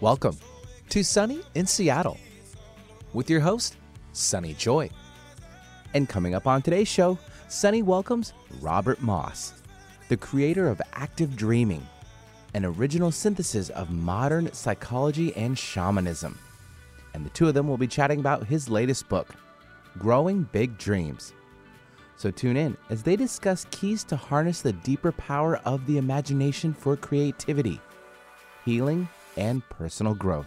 Welcome to Sunny in Seattle with your host, Sunny Joy. And coming up on today's show, Sunny welcomes Robert Moss, the creator of Active Dreaming, an original synthesis of modern psychology and shamanism. And the two of them will be chatting about his latest book, Growing Big Dreams. So tune in as they discuss keys to harness the deeper power of the imagination for creativity, healing, and personal growth.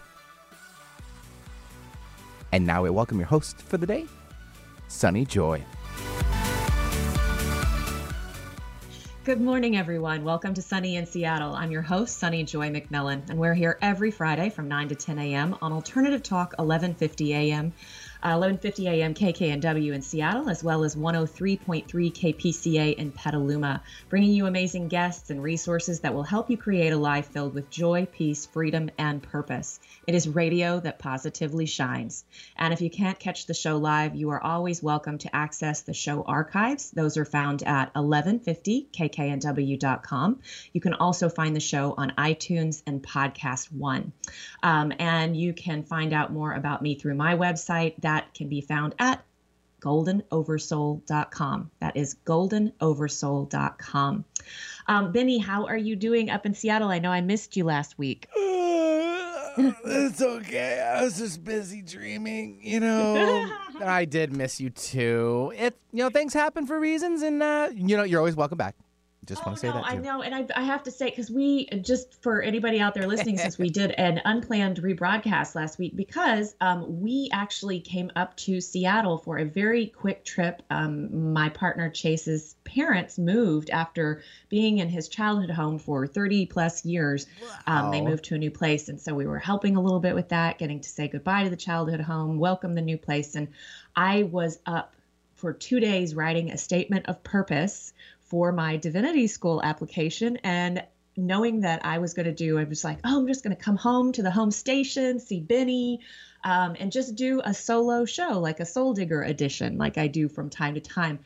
And now we welcome your host for the day, Sunny Joy. Good morning, everyone. Welcome to Sunny in Seattle. I'm your host, Sunny Joy McMillan, and we're here every Friday from 9 to 10 a.m. on Alternative Talk 1150 a.m uh, 11:50 a.m. KKNW in Seattle, as well as 103.3 KPCA in Petaluma, bringing you amazing guests and resources that will help you create a life filled with joy, peace, freedom, and purpose. It is radio that positively shines. And if you can't catch the show live, you are always welcome to access the show archives. Those are found at 1150kknw.com. You can also find the show on iTunes and Podcast One. Um, and you can find out more about me through my website. That that can be found at goldenoversoul.com. That is goldenoversoul.com. Um, Benny, how are you doing up in Seattle? I know I missed you last week. it's okay. I was just busy dreaming, you know. I did miss you too. It, you know, things happen for reasons, and uh, you know, you're always welcome back. Just oh, want to say no, that. Too. I know, and I, I have to say because we just for anybody out there listening, since we did an unplanned rebroadcast last week, because um, we actually came up to Seattle for a very quick trip. Um, my partner Chase's parents moved after being in his childhood home for 30 plus years. Wow. Um, they moved to a new place, and so we were helping a little bit with that, getting to say goodbye to the childhood home, welcome the new place, and I was up for two days writing a statement of purpose for my divinity school application and knowing that I was going to do, I was like, oh, I'm just going to come home to the home station, see Benny, um, and just do a solo show, like a Soul Digger edition, like I do from time to time.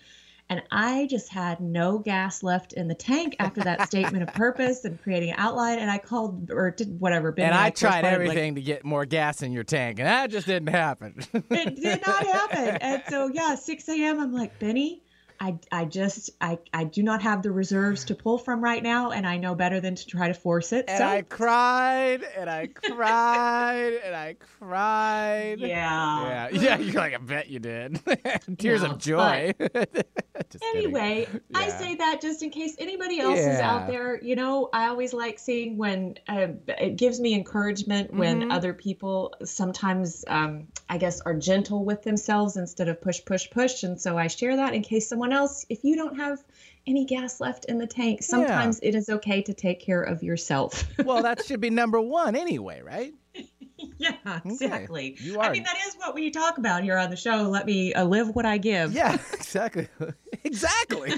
And I just had no gas left in the tank after that statement of purpose and creating an outline. And I called or did whatever. Benny and I, I tried everything like, to get more gas in your tank, and that just didn't happen. it did not happen. And so, yeah, 6 a.m., I'm like, Benny, I, I just I, I do not have the reserves to pull from right now and I know better than to try to force it. And so. I cried and I cried and I cried. Yeah. Yeah. Yeah, you're like I bet you did. Tears of joy. anyway, yeah. I say that just in case anybody else yeah. is out there, you know, I always like seeing when uh, it gives me encouragement when mm-hmm. other people sometimes um, I guess are gentle with themselves instead of push push push and so I share that in case someone someone else, if you don't have any gas left in the tank, sometimes yeah. it is okay to take care of yourself. well, that should be number one anyway, right? yeah, exactly. Okay. You are. I mean, that is what we talk about here on the show. Let me uh, live what I give. Yeah, exactly. exactly.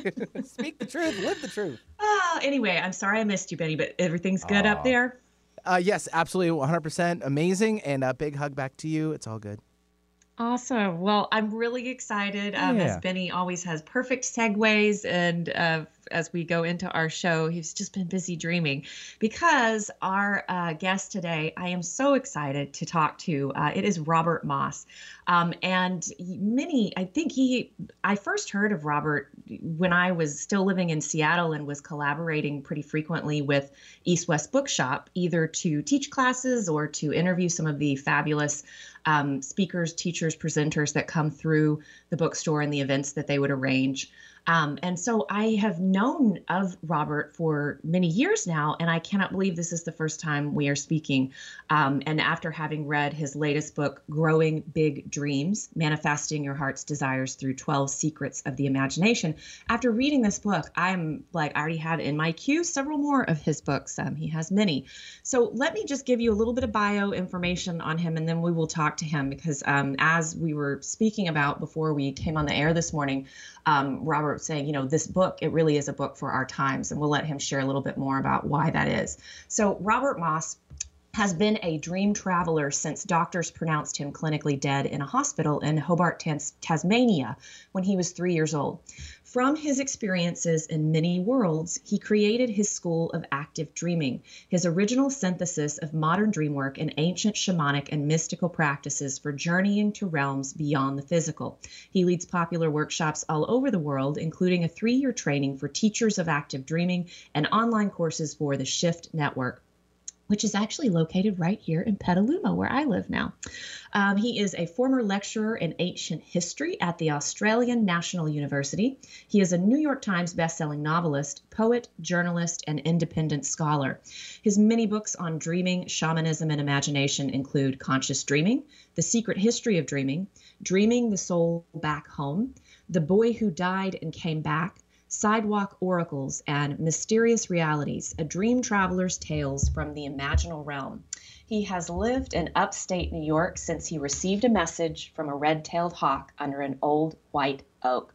Speak the truth, live the truth. Uh, anyway, I'm sorry I missed you, Benny, but everything's good up there? Uh, yes, absolutely. 100% amazing. And a big hug back to you. It's all good. Awesome. Well, I'm really excited. Um, yeah. As Benny always has perfect segues and uh, as we go into our show. He's just been busy dreaming because our uh, guest today, I am so excited to talk to. Uh, it is Robert Moss. Um, and many, I think he, I first heard of Robert when I was still living in Seattle and was collaborating pretty frequently with East West Bookshop, either to teach classes or to interview some of the fabulous um, speakers, teachers, presenters that come through the bookstore and the events that they would arrange. Um, and so I have known of Robert for many years now, and I cannot believe this is the first time we are speaking. Um, and after having read his latest book, Growing Big Dreams Manifesting Your Heart's Desires Through 12 Secrets of the Imagination, after reading this book, I'm like, I already have in my queue several more of his books. Um, he has many. So let me just give you a little bit of bio information on him, and then we will talk to him because um, as we were speaking about before we came on the air this morning, um, Saying, you know, this book, it really is a book for our times. And we'll let him share a little bit more about why that is. So, Robert Moss has been a dream traveler since doctors pronounced him clinically dead in a hospital in Hobart, Tasmania, when he was three years old. From his experiences in many worlds, he created his school of active dreaming, his original synthesis of modern dream work and ancient shamanic and mystical practices for journeying to realms beyond the physical. He leads popular workshops all over the world, including a three year training for teachers of active dreaming and online courses for the Shift Network which is actually located right here in Petaluma, where I live now. Um, he is a former lecturer in ancient history at the Australian National University. He is a New York Times bestselling novelist, poet, journalist, and independent scholar. His many books on dreaming, shamanism, and imagination include Conscious Dreaming, The Secret History of Dreaming, Dreaming the Soul Back Home, The Boy Who Died and Came Back, Sidewalk Oracles, and Mysterious Realities, a dream traveler's tales from the imaginal realm. He has lived in upstate New York since he received a message from a red tailed hawk under an old white oak.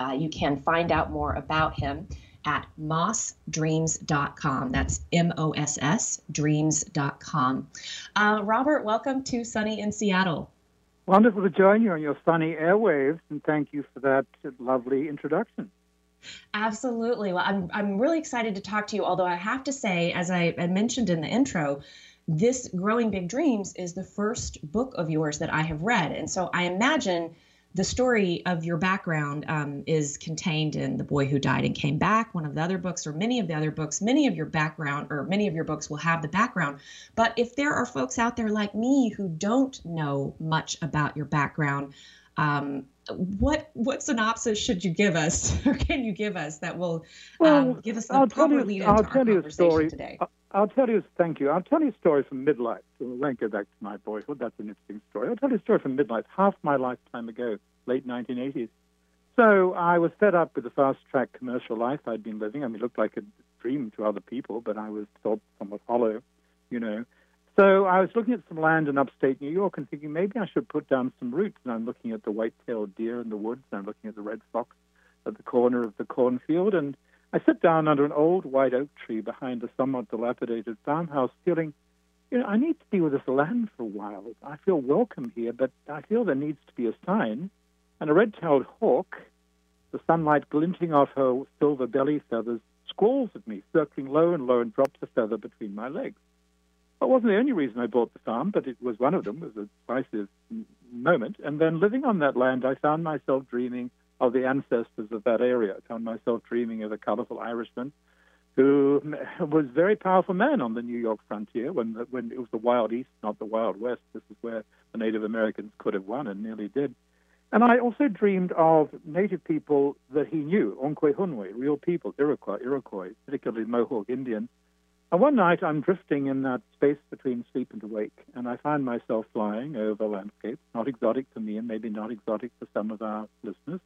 Uh, you can find out more about him at mossdreams.com. That's M O S S dreams.com. Uh, Robert, welcome to Sunny in Seattle. Wonderful to join you on your sunny airwaves, and thank you for that lovely introduction. Absolutely. Well, I'm, I'm really excited to talk to you, although I have to say, as I, I mentioned in the intro, this Growing Big Dreams is the first book of yours that I have read. And so I imagine the story of your background um, is contained in The Boy Who Died and Came Back, one of the other books, or many of the other books. Many of your background, or many of your books will have the background. But if there are folks out there like me who don't know much about your background, um, what what synopsis should you give us, or can you give us that will well, um, give us the I'll proper you, lead into I'll tell you a story. today? I'll tell you, thank you. I'll tell you a story from midlife. So we won't go back to my boyhood. That's an interesting story. I'll tell you a story from midlife, half my lifetime ago, late 1980s. So I was fed up with the fast track commercial life I'd been living. I mean, it looked like a dream to other people, but I was felt somewhat hollow, you know. So I was looking at some land in upstate New York and thinking maybe I should put down some roots. And I'm looking at the white-tailed deer in the woods. And I'm looking at the red fox at the corner of the cornfield. And I sit down under an old white oak tree behind a somewhat dilapidated farmhouse, feeling, you know, I need to be with this land for a while. I feel welcome here, but I feel there needs to be a sign. And a red-tailed hawk, the sunlight glinting off her silver belly feathers, squalls at me, circling low and low, and drops a feather between my legs. That wasn't the only reason I bought the farm, but it was one of them. It was a decisive moment. And then living on that land, I found myself dreaming of the ancestors of that area. I found myself dreaming of a colorful Irishman who was a very powerful man on the New York frontier when, the, when it was the Wild East, not the Wild West. This is where the Native Americans could have won and nearly did. And I also dreamed of native people that he knew, Onkwehonwe, real people, Iroquois, Iroquois, particularly Mohawk Indian, and one night I'm drifting in that space between sleep and awake, and I find myself flying over landscapes, not exotic to me and maybe not exotic to some of our listeners.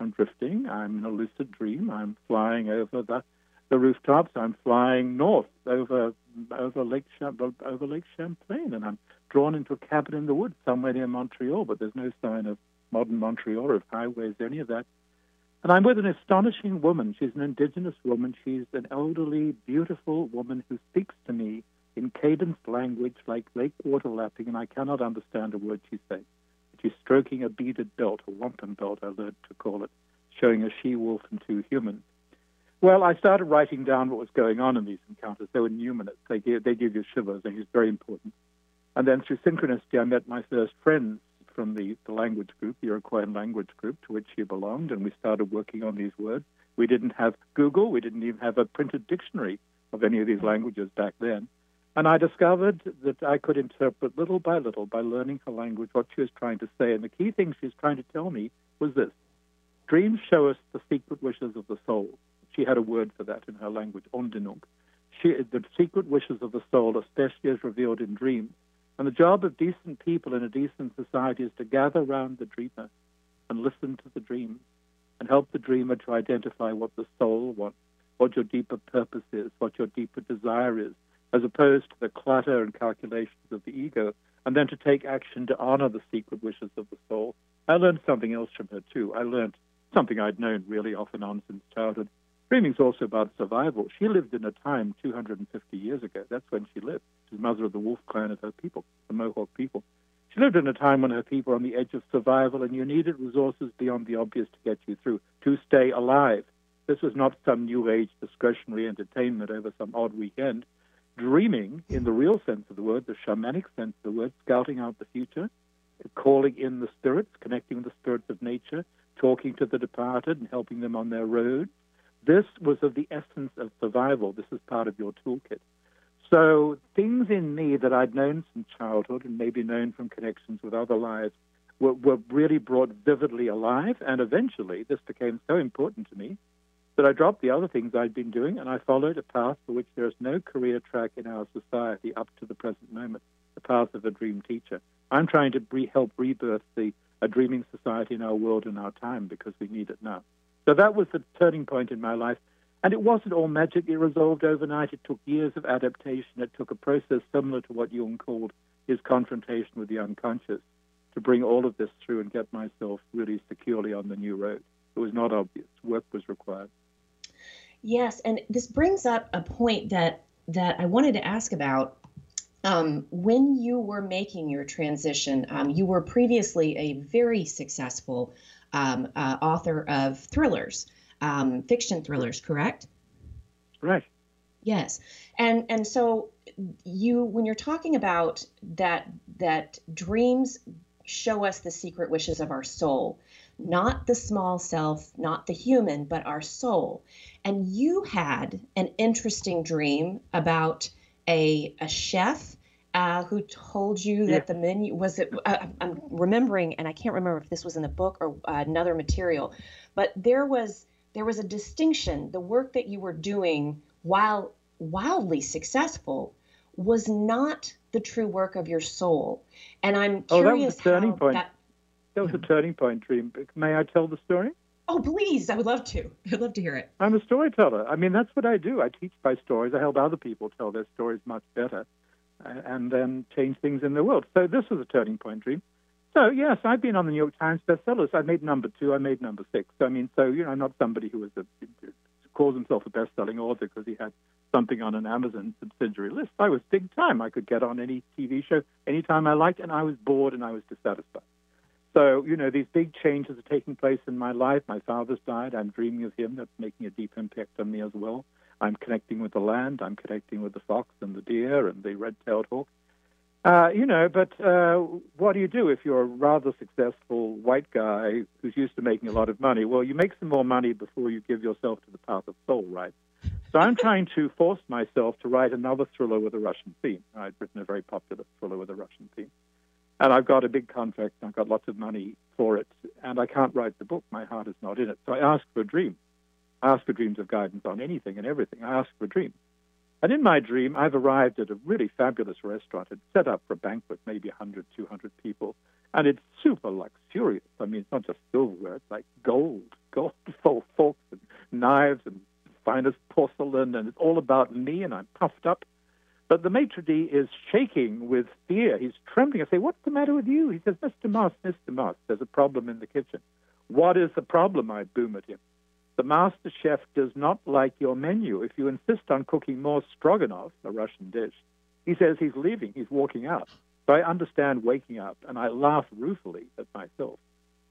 I'm drifting. I'm in a lucid dream. I'm flying over the, the rooftops. I'm flying north over over Lake over Lake Champlain, and I'm drawn into a cabin in the woods somewhere near Montreal. But there's no sign of modern Montreal of highways, any of that. And I'm with an astonishing woman. She's an indigenous woman. She's an elderly, beautiful woman who speaks to me in cadenced language like lake water lapping, and I cannot understand a word she says. She's stroking a beaded belt, a wampum belt, I learned to call it, showing a she wolf and two humans. Well, I started writing down what was going on in these encounters. They were numinous. They give, they give you shivers, and it's very important. And then through synchronicity, I met my first friends from the, the language group, the Iroquois language group, to which she belonged, and we started working on these words. We didn't have Google, we didn't even have a printed dictionary of any of these languages back then. And I discovered that I could interpret little by little by learning her language what she was trying to say. And the key thing she was trying to tell me was this Dreams show us the secret wishes of the soul. She had a word for that in her language, Ondinnonk. She, the secret wishes of the soul, especially as revealed in dreams, and the job of decent people in a decent society is to gather round the dreamer and listen to the dream and help the dreamer to identify what the soul wants, what your deeper purpose is, what your deeper desire is, as opposed to the clutter and calculations of the ego, and then to take action to honor the secret wishes of the soul. I learned something else from her, too. I learned something I'd known really off and on since childhood. Dreaming is also about survival. She lived in a time 250 years ago. That's when she lived. She was mother of the Wolf clan of her people, the Mohawk people. She lived in a time when her people were on the edge of survival, and you needed resources beyond the obvious to get you through, to stay alive. This was not some new age discretionary entertainment over some odd weekend. Dreaming, in the real sense of the word, the shamanic sense of the word, scouting out the future, calling in the spirits, connecting with the spirits of nature, talking to the departed and helping them on their road, this was of the essence of survival. This is part of your toolkit. So things in me that I'd known from childhood and maybe known from connections with other lives were, were really brought vividly alive. And eventually, this became so important to me that I dropped the other things I'd been doing and I followed a path for which there is no career track in our society up to the present moment, the path of a dream teacher. I'm trying to re- help rebirth the a dreaming society in our world and our time because we need it now. So that was the turning point in my life. And it wasn't all magically resolved overnight. It took years of adaptation. It took a process similar to what Jung called his confrontation with the unconscious to bring all of this through and get myself really securely on the new road. It was not obvious. Work was required. Yes, and this brings up a point that that I wanted to ask about. Um, when you were making your transition, um, you were previously a very successful um, uh, author of thrillers, um, fiction thrillers, correct? Right. Yes, and and so you when you're talking about that that dreams show us the secret wishes of our soul, not the small self, not the human, but our soul. And you had an interesting dream about a a chef uh, who told you that yeah. the menu was it uh, i'm remembering and i can't remember if this was in the book or uh, another material but there was there was a distinction the work that you were doing while wildly successful was not the true work of your soul and i'm curious oh, that was a turning point that, that was a turning point dream may i tell the story Oh, please. I would love to. I'd love to hear it. I'm a storyteller. I mean, that's what I do. I teach by stories. I help other people tell their stories much better Uh, and then change things in the world. So this was a turning point dream. So yes, I've been on the New York Times bestsellers. I made number two. I made number six. So, I mean, so you know, I'm not somebody who was a, calls himself a best-selling author because he had something on an Amazon subsidiary list. I was big time. I could get on any TV show anytime I liked, and I was bored and I was dissatisfied. So, you know, these big changes are taking place in my life. My father's died. I'm dreaming of him. That's making a deep impact on me as well. I'm connecting with the land. I'm connecting with the fox and the deer and the red-tailed hawk. Uh, you know, but uh, what do you do if you're a rather successful white guy who's used to making a lot of money? Well, you make some more money before you give yourself to the path of soul, right? So I'm trying to force myself to write another thriller with a Russian theme. I'd written a very popular thriller with a Russian theme. And I've got a big contract, and I've got lots of money for it, and I can't write the book. My heart is not in it. So I ask for a dream. I ask for dreams of guidance on anything and everything. I ask for a dream. And in my dream, I've arrived at a really fabulous restaurant. It's set up for a banquet, maybe 100, 200 people. And it's super luxurious. I mean, it's not just silverware, it's like gold, gold forks and knives and finest porcelain. And it's all about me, and I'm puffed up. But the maitre d' is shaking with fear. He's trembling. I say, What's the matter with you? He says, Mr. Moss, Mr. Moss, there's a problem in the kitchen. What is the problem? I boom at him. The master chef does not like your menu. If you insist on cooking more stroganoff, a Russian dish, he says he's leaving, he's walking out. So I understand waking up, and I laugh ruefully at myself.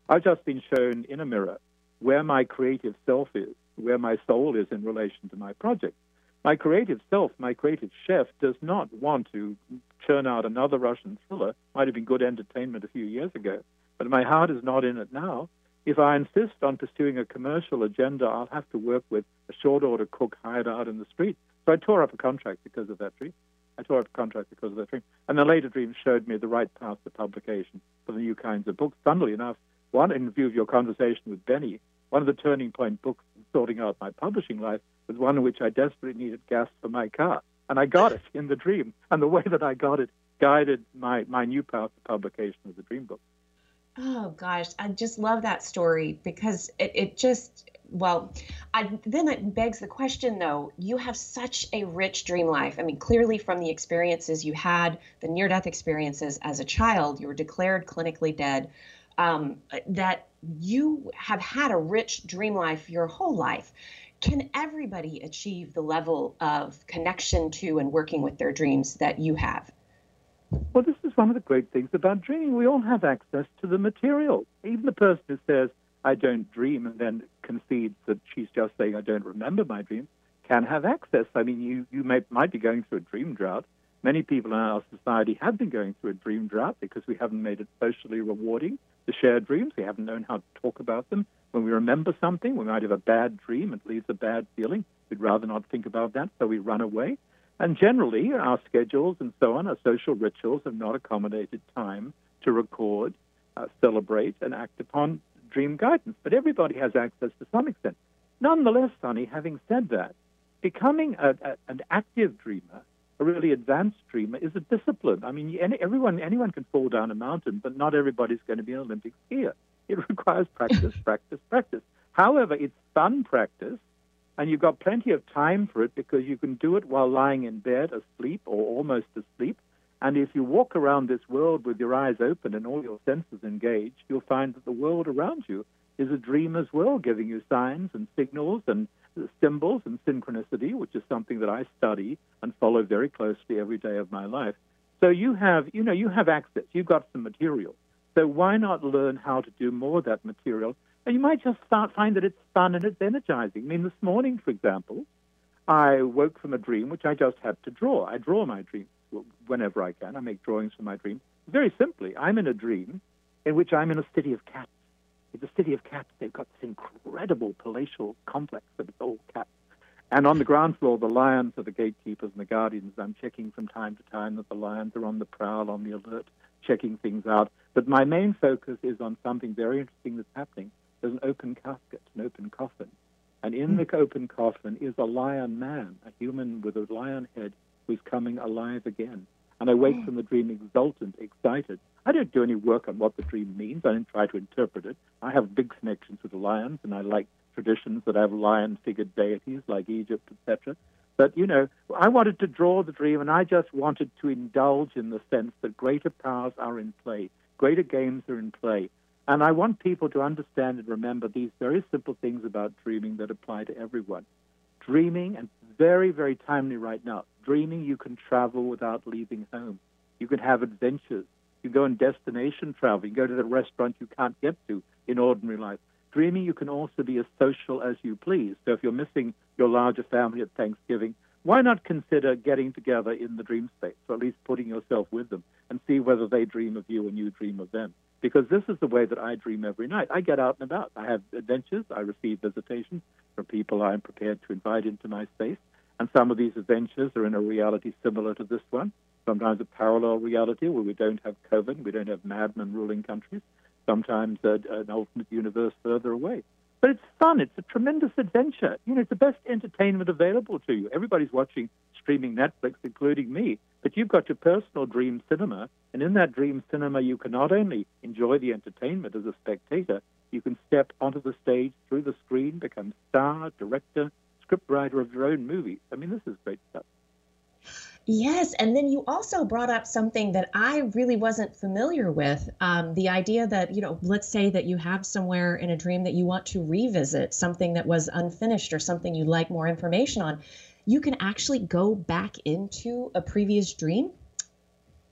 I've just been shown in a mirror where my creative self is, where my soul is in relation to my project. My creative self, my creative chef, does not want to churn out another Russian thriller. Might have been good entertainment a few years ago, but my heart is not in it now. If I insist on pursuing a commercial agenda, I'll have to work with a short order cook hired out in the street. So I tore up a contract because of that dream. I tore up a contract because of that dream. And the later dream showed me the right path to publication for the new kinds of books. Funnily enough, one, in view of your conversation with Benny, one of the turning point books in sorting out my publishing life was one in which I desperately needed gas for my car. And I got it in the dream. And the way that I got it guided my, my new path to publication of the dream book. Oh gosh, I just love that story because it, it just well, I then it begs the question though. You have such a rich dream life. I mean, clearly from the experiences you had, the near-death experiences as a child, you were declared clinically dead. Um, that you have had a rich dream life your whole life. can everybody achieve the level of connection to and working with their dreams that you have? Well, this is one of the great things about dreaming. We all have access to the material. Even the person who says, I don't dream, and then concedes that she's just saying, I don't remember my dreams, can have access. I mean, you, you may, might be going through a dream drought. Many people in our society have been going through a dream drought because we haven't made it socially rewarding to share dreams. We haven't known how to talk about them. When we remember something, we might have a bad dream. It leaves a bad feeling. We'd rather not think about that, so we run away. And generally, our schedules and so on, our social rituals have not accommodated time to record, uh, celebrate, and act upon dream guidance. But everybody has access to some extent. Nonetheless, Sunny, having said that, becoming a, a, an active dreamer, a really advanced dreamer, is a discipline. I mean, any, everyone, anyone can fall down a mountain, but not everybody's going to be an Olympic skier. It requires practice, practice, practice. However, it's fun practice and you've got plenty of time for it because you can do it while lying in bed asleep or almost asleep. And if you walk around this world with your eyes open and all your senses engaged, you'll find that the world around you is a dream as well, giving you signs and signals and symbols and synchronicity, which is something that I study and follow very closely every day of my life. So you have, you know, you have access. You've got some material. So why not learn how to do more of that material you might just start find that it's fun and it's energizing. I mean, this morning, for example, I woke from a dream which I just had to draw. I draw my dreams whenever I can. I make drawings for my dreams. Very simply, I'm in a dream in which I'm in a city of cats. It's a city of cats. They've got this incredible palatial complex of all cats. And on the ground floor, the lions are the gatekeepers and the guardians. I'm checking from time to time that the lions are on the prowl, on the alert, checking things out. But my main focus is on something very interesting that's happening there's an open casket, an open coffin. And in the open coffin is a lion man, a human with a lion head who's coming alive again. And I wake hmm. from the dream exultant, excited. I don't do any work on what the dream means. I don't try to interpret it. I have big connections with the lions, and I like traditions that have lion-figured deities like Egypt, etc. But, you know, I wanted to draw the dream, and I just wanted to indulge in the sense that greater powers are in play, greater games are in play. And I want people to understand and remember these very simple things about dreaming that apply to everyone. Dreaming, and very, very timely right now, dreaming you can travel without leaving home. You can have adventures. You go on destination travel. You go to the restaurant you can't get to in ordinary life. Dreaming, you can also be as social as you please. So if you're missing your larger family at Thanksgiving, why not consider getting together in the dream space, or at least putting yourself with them, and see whether they dream of you and you dream of them? Because this is the way that I dream every night. I get out and about. I have adventures. I receive visitations from people I'm prepared to invite into my space. And some of these adventures are in a reality similar to this one. Sometimes a parallel reality where we don't have COVID, we don't have madmen ruling countries. Sometimes an alternate universe further away. But it's fun. It's a tremendous adventure. You know, it's the best entertainment available to you. Everybody's watching streaming Netflix, including me. But you've got your personal dream cinema, and in that dream cinema, you can not only enjoy the entertainment as a spectator, you can step onto the stage through the screen, become star, director, scriptwriter of your own movie. I mean, this is great stuff. Yes, and then you also brought up something that I really wasn't familiar with. Um, the idea that, you know, let's say that you have somewhere in a dream that you want to revisit something that was unfinished or something you'd like more information on you can actually go back into a previous dream?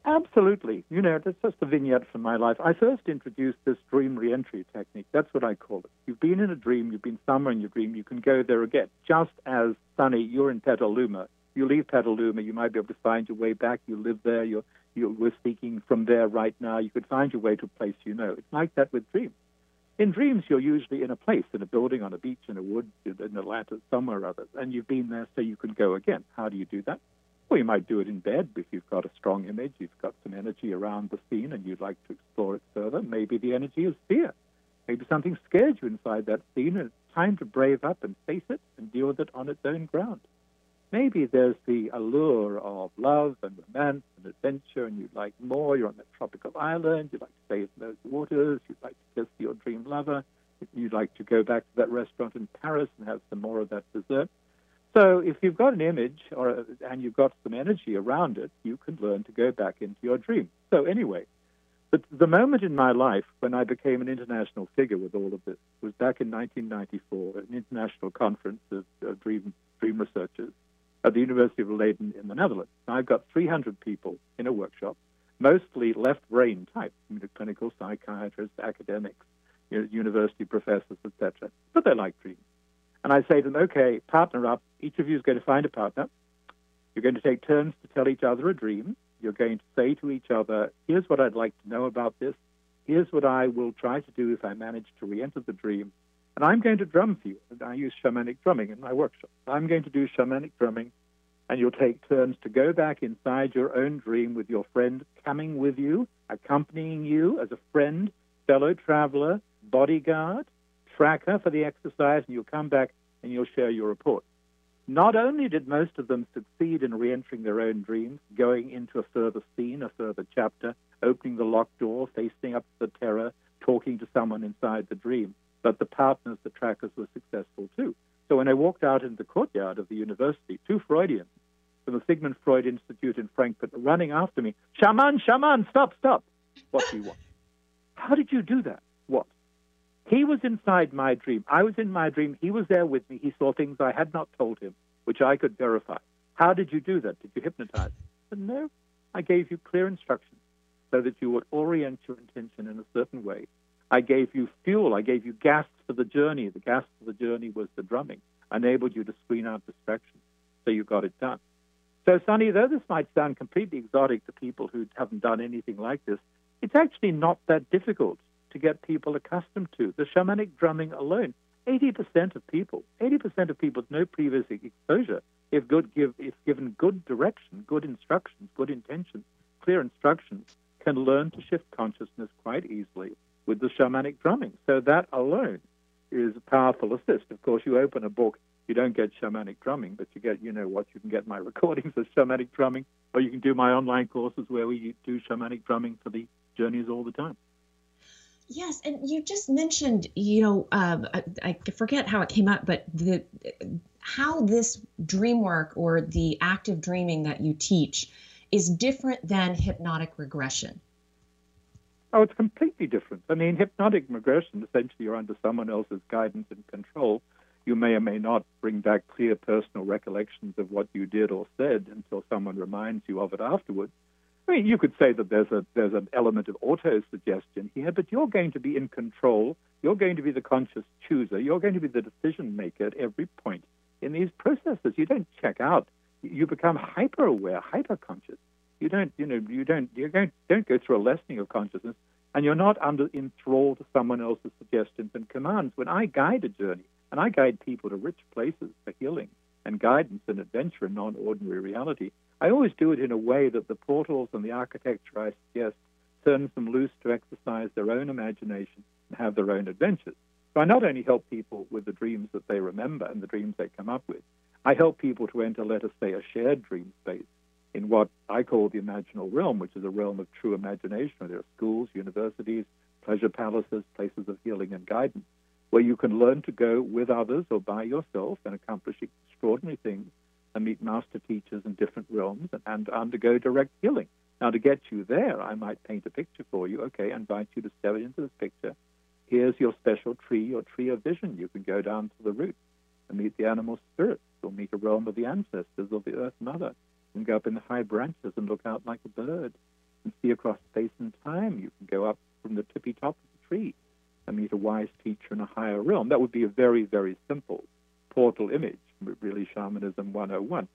Absolutely. You know, that's just a vignette from my life. I first introduced this dream reentry technique. That's what I call it. You've been in a dream, you've been somewhere in your dream, you can go there again. Just as, Sunny, you're in Petaluma. You leave Petaluma, you might be able to find your way back. You live there, you're, you're, we're speaking from there right now. You could find your way to a place you know. It's like that with dreams. In dreams, you're usually in a place, in a building, on a beach, in a wood, in Atlanta, somewhere or other, and you've been there so you can go again. How do you do that? Well, you might do it in bed if you've got a strong image, you've got some energy around the scene, and you'd like to explore it further. Maybe the energy is fear. Maybe something scares you inside that scene, and it's time to brave up and face it and deal with it on its own ground. Maybe there's the allure of love and romance and adventure, and you'd like more. You're on that tropical island. You'd like to bathe in those waters. You'd like to kiss your dream lover. You'd like to go back to that restaurant in Paris and have some more of that dessert. So, if you've got an image or and you've got some energy around it, you can learn to go back into your dream. So, anyway, But the moment in my life when I became an international figure with all of this was back in 1994 at an international conference of, of dream, dream researchers at the University of Leiden in the Netherlands. I've got 300 people in a workshop, mostly left brain type, you know, clinical psychiatrists, academics, you know, university professors, etc. But they like dreams. And I say to them, okay, partner up. Each of you is going to find a partner. You're going to take turns to tell each other a dream. You're going to say to each other, here's what I'd like to know about this. Here's what I will try to do if I manage to re enter the dream. And I'm going to drum for you. And I use shamanic drumming in my workshop. I'm going to do shamanic drumming, and you'll take turns to go back inside your own dream with your friend coming with you, accompanying you as a friend, fellow traveler, bodyguard, tracker for the exercise, and you'll come back and you'll share your report. Not only did most of them succeed in re entering their own dreams, going into a further scene, a further chapter, opening the locked door, facing up to the terror, talking to someone inside the dream, but the partners, the trackers, were successful too. So when I walked out in the courtyard of the university, two Freudians from the Sigmund Freud Institute in Frankfurt running after me, Shaman, shaman, stop, stop. What do you want? How did you do that? What? He was inside my dream. I was in my dream. He was there with me. He saw things I had not told him, which I could verify. How did you do that? Did you hypnotize? But no, I gave you clear instructions so that you would orient your intention in a certain way. I gave you fuel. I gave you gas for the journey. The gas for the journey was the drumming. Enabled you to screen out distractions. So you got it done. So, Sunny, though this might sound completely exotic to people who haven't done anything like this, it's actually not that difficult to get people accustomed to. The shamanic drumming alone, 80% of people, 80% of people with no previous exposure, if, good, give, if given good direction, good instructions, good intentions, clear instructions, can learn to shift consciousness quite easily with the shamanic drumming. So that alone is a powerful assist. Of course, you open a book, you don't get shamanic drumming, but you get, you know what, you can get my recordings of shamanic drumming, or you can do my online courses where we do shamanic drumming for the journeys all the time. Yes, and you just mentioned, you know, um, I, I, forget how it came up, but the how this dream work or the active dreaming that you teach is different than hypnotic regression. Oh, it's completely different. I mean, hypnotic regression, essentially, you're under someone else's guidance and control. You may or may not bring back clear personal recollections of what you did or said until someone reminds you of it afterwards. I mean, you could say that there's a there's an element of auto suggestion here, but you're going to be in control. You're going to be the conscious chooser. You're going to be the decision maker at every point in these processes. You don't check out. You become hyper aware, hyper conscious. You don't, you know, you don't, you don't, don't go through a lessening of consciousness, and you're not under enthralled to someone else's suggestions and commands. When I guide a journey, and I guide people to rich places for healing and guidance and adventure in non-ordinary reality, I always do it in a way that the portals and the architecture I suggest turns them loose to exercise their own imagination and have their own adventures. So I not only help people with the dreams that they remember and the dreams they come up with, I help people to enter, let us say, a shared dream space in what I call the imaginal realm, which is a realm of true imagination. There are schools, universities, pleasure palaces, places of healing and guidance, where you can learn to go with others or by yourself and accomplish extraordinary things and meet master teachers in different realms and, and undergo direct healing. Now, to get you there, I might paint a picture for you. Okay, I invite you to step into this picture. Here's your special tree, your tree of vision. You can go down to the roots and meet the animal spirits, or meet a realm of the ancestors of the Earth Mother, and go up in the high branches and look out like a bird and see across space and time. You can go up from the tippy top of the tree and meet a wise teacher in a higher realm. That would be a very, very simple portal image really Shamanism 101.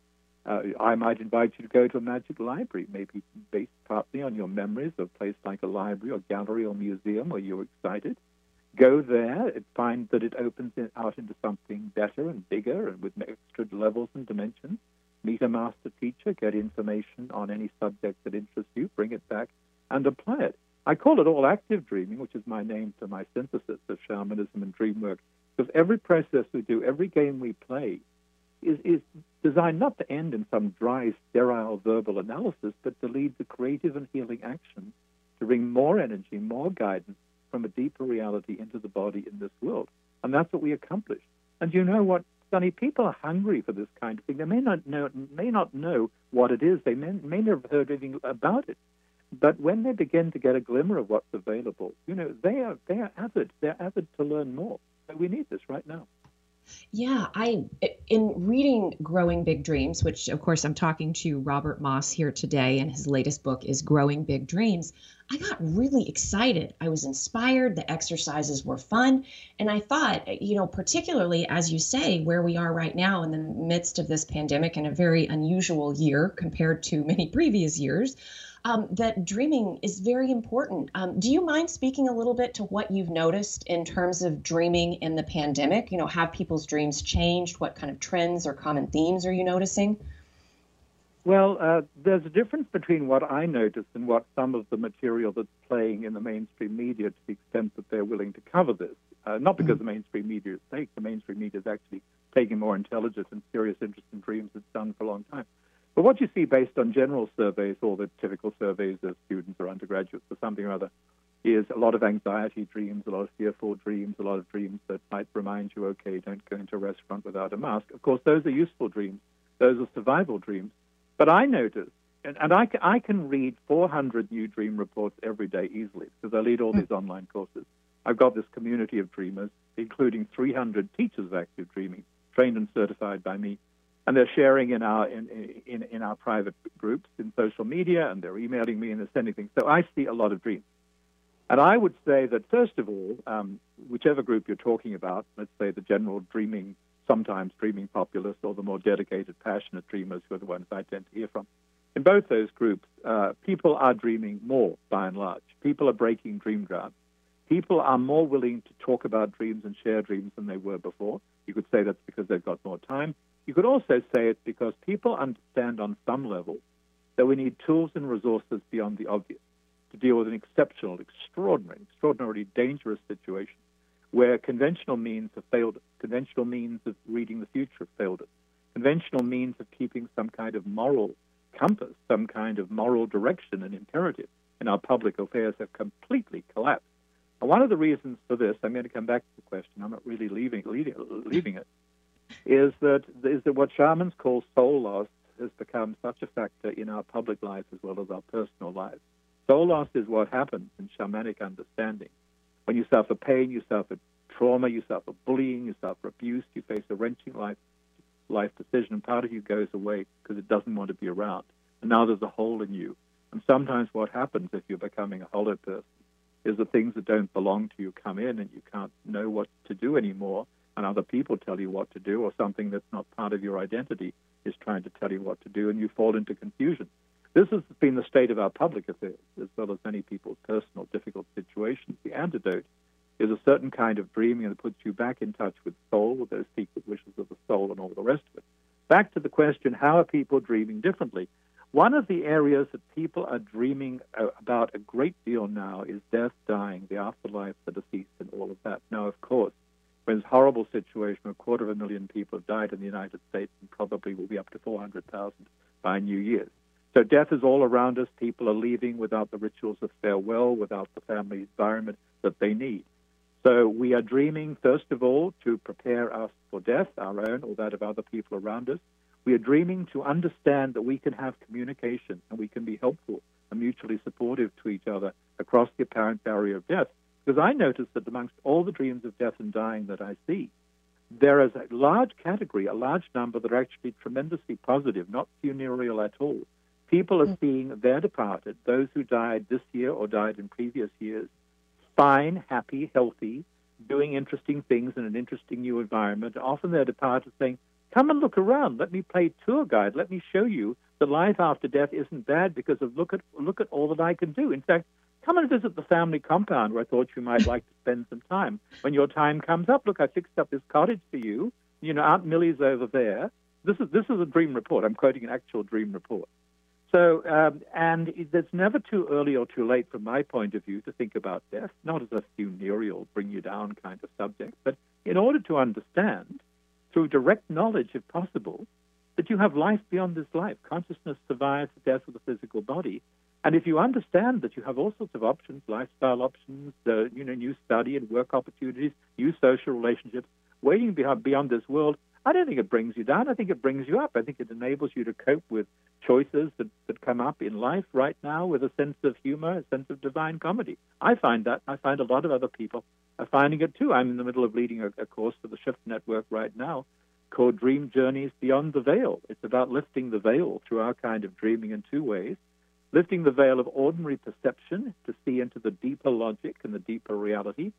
Uh, I might invite you to go to a magic library, maybe based partly on your memories of a place like a library or gallery or museum where you're excited. Go there and find that it opens out into something better and bigger and with extra levels and dimensions. Meet a master teacher, get information on any subject that interests you, bring it back, and apply it. I call it all active dreaming, which is my name for my synthesis of shamanism and dream work, because every process we do, every game we play, is, is designed not to end in some dry, sterile verbal analysis, but to lead to creative and healing action to bring more energy, more guidance from a deeper reality into the body in this world. And that's what we accomplish. And you know what, Sunny? People are hungry for this kind of thing. They may not know, may not know what it is. They may, may never have heard anything about it. But when they begin to get a glimmer of what's available, you know, they are they are avid. They're avid to learn more. So we need this right now. Yeah, I in reading Growing Big Dreams, which of course I'm talking to Robert Moss here today, and his latest book is Growing Big Dreams. I got really excited. I was inspired. The exercises were fun, and I thought, you know, particularly as you say, where we are right now in the midst of this pandemic and a very unusual year compared to many previous years um, that dreaming is very important. Um, do you mind speaking a little bit to what you've noticed in terms of dreaming in the pandemic? You know, have people's dreams changed? What kind of trends or common themes are you noticing? Well, uh, there's a difference between what I noticed and what some of the material that's playing in the mainstream media to the extent that they're willing to cover this. Uh, not because mm-hmm. the mainstream media is fake. The mainstream media is actually taking more intelligent and serious interest in dreams than it's done for a long time. But what you see based on general surveys or the typical surveys of students or undergraduates or something or other is a lot of anxiety dreams, a lot of fearful dreams, a lot of dreams that might remind you, okay, don't go into a restaurant without a mask. Of course, those are useful dreams. Those are survival dreams. But I notice, and, and I, I can read 400 new dream reports every day easily because I lead all these online courses. I've got this community of dreamers, including 300 teachers of active dreaming, trained and certified by me and they're sharing in our in, in, in our private groups in social media, and they're emailing me and they're sending things. So I see a lot of dreams. And I would say that first of all, um, whichever group you're talking about, let's say the general dreaming, sometimes dreaming populists or the more dedicated, passionate dreamers, who are the ones I tend to hear from. In both those groups, uh, people are dreaming more by and large. People are breaking dream ground. People are more willing to talk about dreams and share dreams than they were before. You could say that's because they've got more time. You could also say it's because people understand on some level that we need tools and resources beyond the obvious to deal with an exceptional, extraordinary, extraordinarily dangerous situation where conventional means have failed. Conventional means of reading the future have failed us. Conventional means of keeping some kind of moral compass, some kind of moral direction and imperative in our public affairs have completely collapsed. And one of the reasons for this, I'm going to come back to the question. I'm not really leaving, leaving, leaving it is that is that what shamans call soul loss has become such a factor in our public lives as well as our personal lives. Soul loss is what happens in shamanic understanding. When you suffer pain, you suffer trauma, you suffer bullying, you suffer abuse, you face a wrenching life life decision, and part of you goes away because it doesn't want to be around. And now there's a hole in you. And sometimes what happens if you're becoming a hollow person is the things that don't belong to you come in and you can't know what to do anymore and other people tell you what to do, or something that's not part of your identity is trying to tell you what to do, and you fall into confusion. This has been the state of our public affairs, as well as many people's personal difficult situations. The antidote is a certain kind of dreaming that puts you back in touch with soul, with those secret wishes of the soul, and all the rest of it. Back to the question how are people dreaming differently? One of the areas that people are dreaming uh, about a great deal now is death, dying, the afterlife, the deceased, and all of that. Now, of course, when this horrible situation a quarter of a million people have died in the United States and probably will be up to 400,000 by New Year's. So death is all around us. People are leaving without the rituals of farewell, without the family environment that they need. So we are dreaming, first of all, to prepare us for death, our own or that of other people around us. We are dreaming to understand that we can have communication and we can be helpful and mutually supportive to each other across the apparent barrier of death. Because I notice that amongst all the dreams of death and dying that I see, there is a large category, a large number that are actually tremendously positive, not funereal at all. People are mm. seeing their departed, those who died this year or died in previous years, fine, happy, healthy, doing interesting things in an interesting new environment. Often their departed saying, Come and look around. Let me play tour guide. Let me show you that life after death isn't bad because of look at look at all that I can do. In fact, come and visit the family compound where I thought you might like to spend some time. When your time comes up, look, I fixed up this cottage for you. You know, Aunt Millie's over there. This is this is a dream report. I'm quoting an actual dream report. So, um, and it's never too early or too late, from my point of view, to think about death, not as a funereal, bring you down kind of subject, but in order to understand, through direct knowledge, if possible, that you have life beyond this life. Consciousness survives the death of the physical body, and if you understand that you have all sorts of options, lifestyle options, uh, you know, new study and work opportunities, new social relationships, waiting beyond, beyond this world, I don't think it brings you down. I think it brings you up. I think it enables you to cope with choices that, that come up in life right now with a sense of humor, a sense of divine comedy. I find that. I find a lot of other people are finding it too. I'm in the middle of leading a, a course for the Shift Network right now called Dream Journeys Beyond the Veil. It's about lifting the veil through our kind of dreaming in two ways lifting the veil of ordinary perception to see into the deeper logic and the deeper reality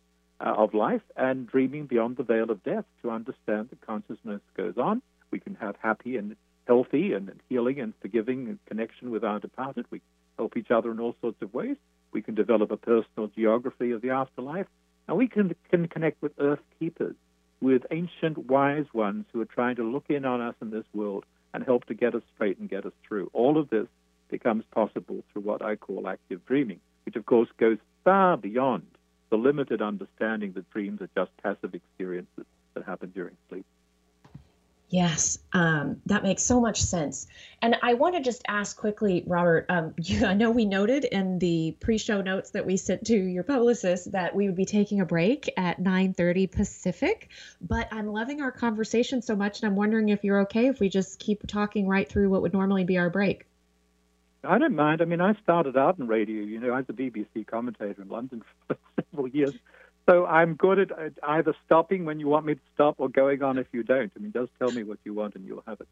uh, of life, and dreaming beyond the veil of death to understand that consciousness goes on. We can have happy and healthy and healing and forgiving and connection with our departed. We help each other in all sorts of ways. We can develop a personal geography of the afterlife, and we can, can connect with earth keepers, with ancient wise ones who are trying to look in on us in this world and help to get us straight and get us through. All of this becomes possible through what I call active dreaming, which of course goes far beyond the limited understanding that dreams are just passive experiences that happen during sleep. Yes, um, that makes so much sense. And I want to just ask quickly, Robert. Um, you, I know we noted in the pre-show notes that we sent to your publicist that we would be taking a break at 9:30 Pacific. But I'm loving our conversation so much, and I'm wondering if you're okay if we just keep talking right through what would normally be our break. I don't mind. I mean, I started out in radio. You know, I was a BBC commentator in London for several years. So I'm good at either stopping when you want me to stop or going on if you don't. I mean, just tell me what you want and you'll have it.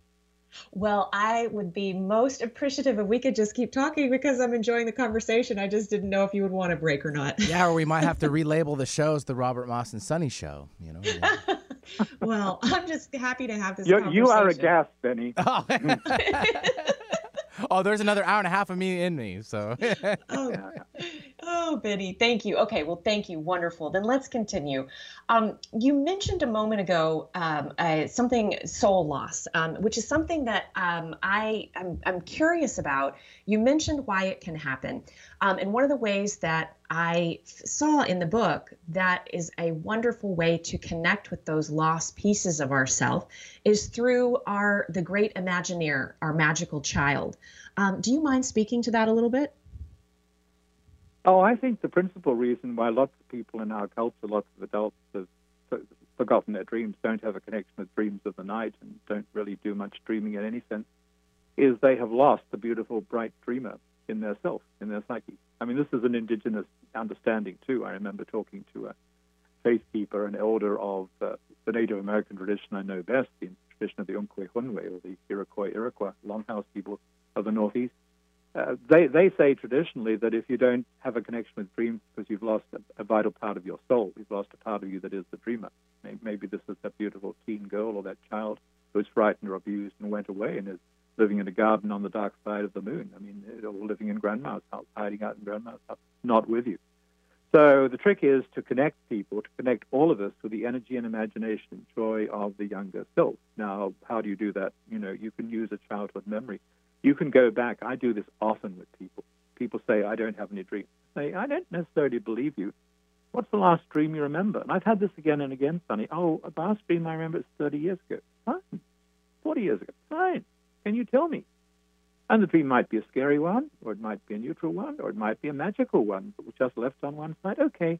Well, I would be most appreciative if we could just keep talking because I'm enjoying the conversation. I just didn't know if you would want a break or not. Yeah, or we might have to relabel the show as the Robert Moss and Sunny Show. You know. well, I'm just happy to have this. You're, you are a guest, Benny. Oh oh, there's another hour and a half of me in me. So. oh, oh, Benny, thank you. Okay, well, thank you. Wonderful. Then let's continue. Um, you mentioned a moment ago um, uh, something soul loss, um, which is something that um, I I'm, I'm, curious about. You mentioned why it can happen, um, and one of the ways that I saw in the book that is a wonderful way to connect with those lost pieces of ourself is through our the great Imagineer, our magical child. Um, do you mind speaking to that a little bit? Oh, I think the principal reason why lots of people in our culture, lots of adults have forgotten their dreams, don't have a connection with dreams of the night, and don't really do much dreaming in any sense, is they have lost the beautiful, bright dreamer in their self, in their psyche. I mean, this is an indigenous understanding too. I remember talking to a faith keeper, an elder of uh, the Native American tradition I know best, the tradition of the Onkwehonwe or the Iroquois Iroquois Longhouse people of the Northeast. Uh, they they say traditionally that if you don't have a connection with dreams because you've lost a, a, vital part of your soul, you've lost a part of you that is the dreamer. Maybe, maybe this is that beautiful teen girl or that child who was frightened or abused and went away and is living in a garden on the dark side of the moon. I mean, or living in grandma's house, hiding out in grandma's house, not with you. So the trick is to connect people, to connect all of us with the energy and imagination and joy of the younger self. Now, how do you do that? You know, you can use a childhood memory. You can go back. I do this often with people. People say, I don't have any dreams. I say, I don't necessarily believe you. What's the last dream you remember? And I've had this again and again, Sunny. Oh, a last dream I remember is 30 years ago. Fine. 40 years ago. Fine. Can you tell me? And the dream might be a scary one, or it might be a neutral one, or it might be a magical one, but just left on one side. Okay,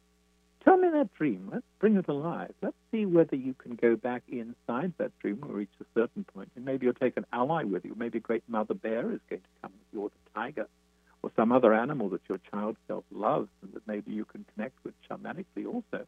tell me that dream. Let's bring it alive. Let's see whether you can go back inside that dream or reach a certain point. And maybe you'll take an ally with you. Maybe a great mother bear is going to come with you, or the tiger, or some other animal that your child self loves and that maybe you can connect with shamanically also.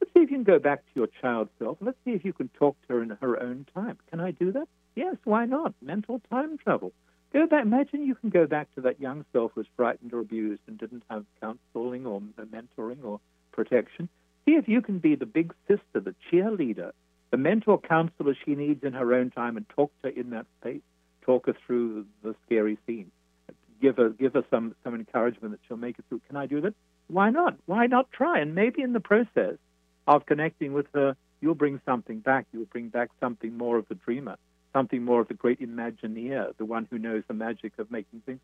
Let's see if you can go back to your child self. Let's see if you can talk to her in her own time. Can I do that? Yes, why not? Mental time travel. Go back. Imagine you can go back to that young self who was frightened or abused and didn't have counseling or mentoring or protection. See if you can be the big sister, the cheerleader, the mentor counselor she needs in her own time, and talk to her in that space. Talk her through the, scary scene. Give her give her some some encouragement that she'll make it through. Can I do that? Why not? Why not try? And maybe in the process of connecting with her, you'll bring something back. You'll bring back something more of the dreamer something more of the great Imagineer, the one who knows the magic of making things.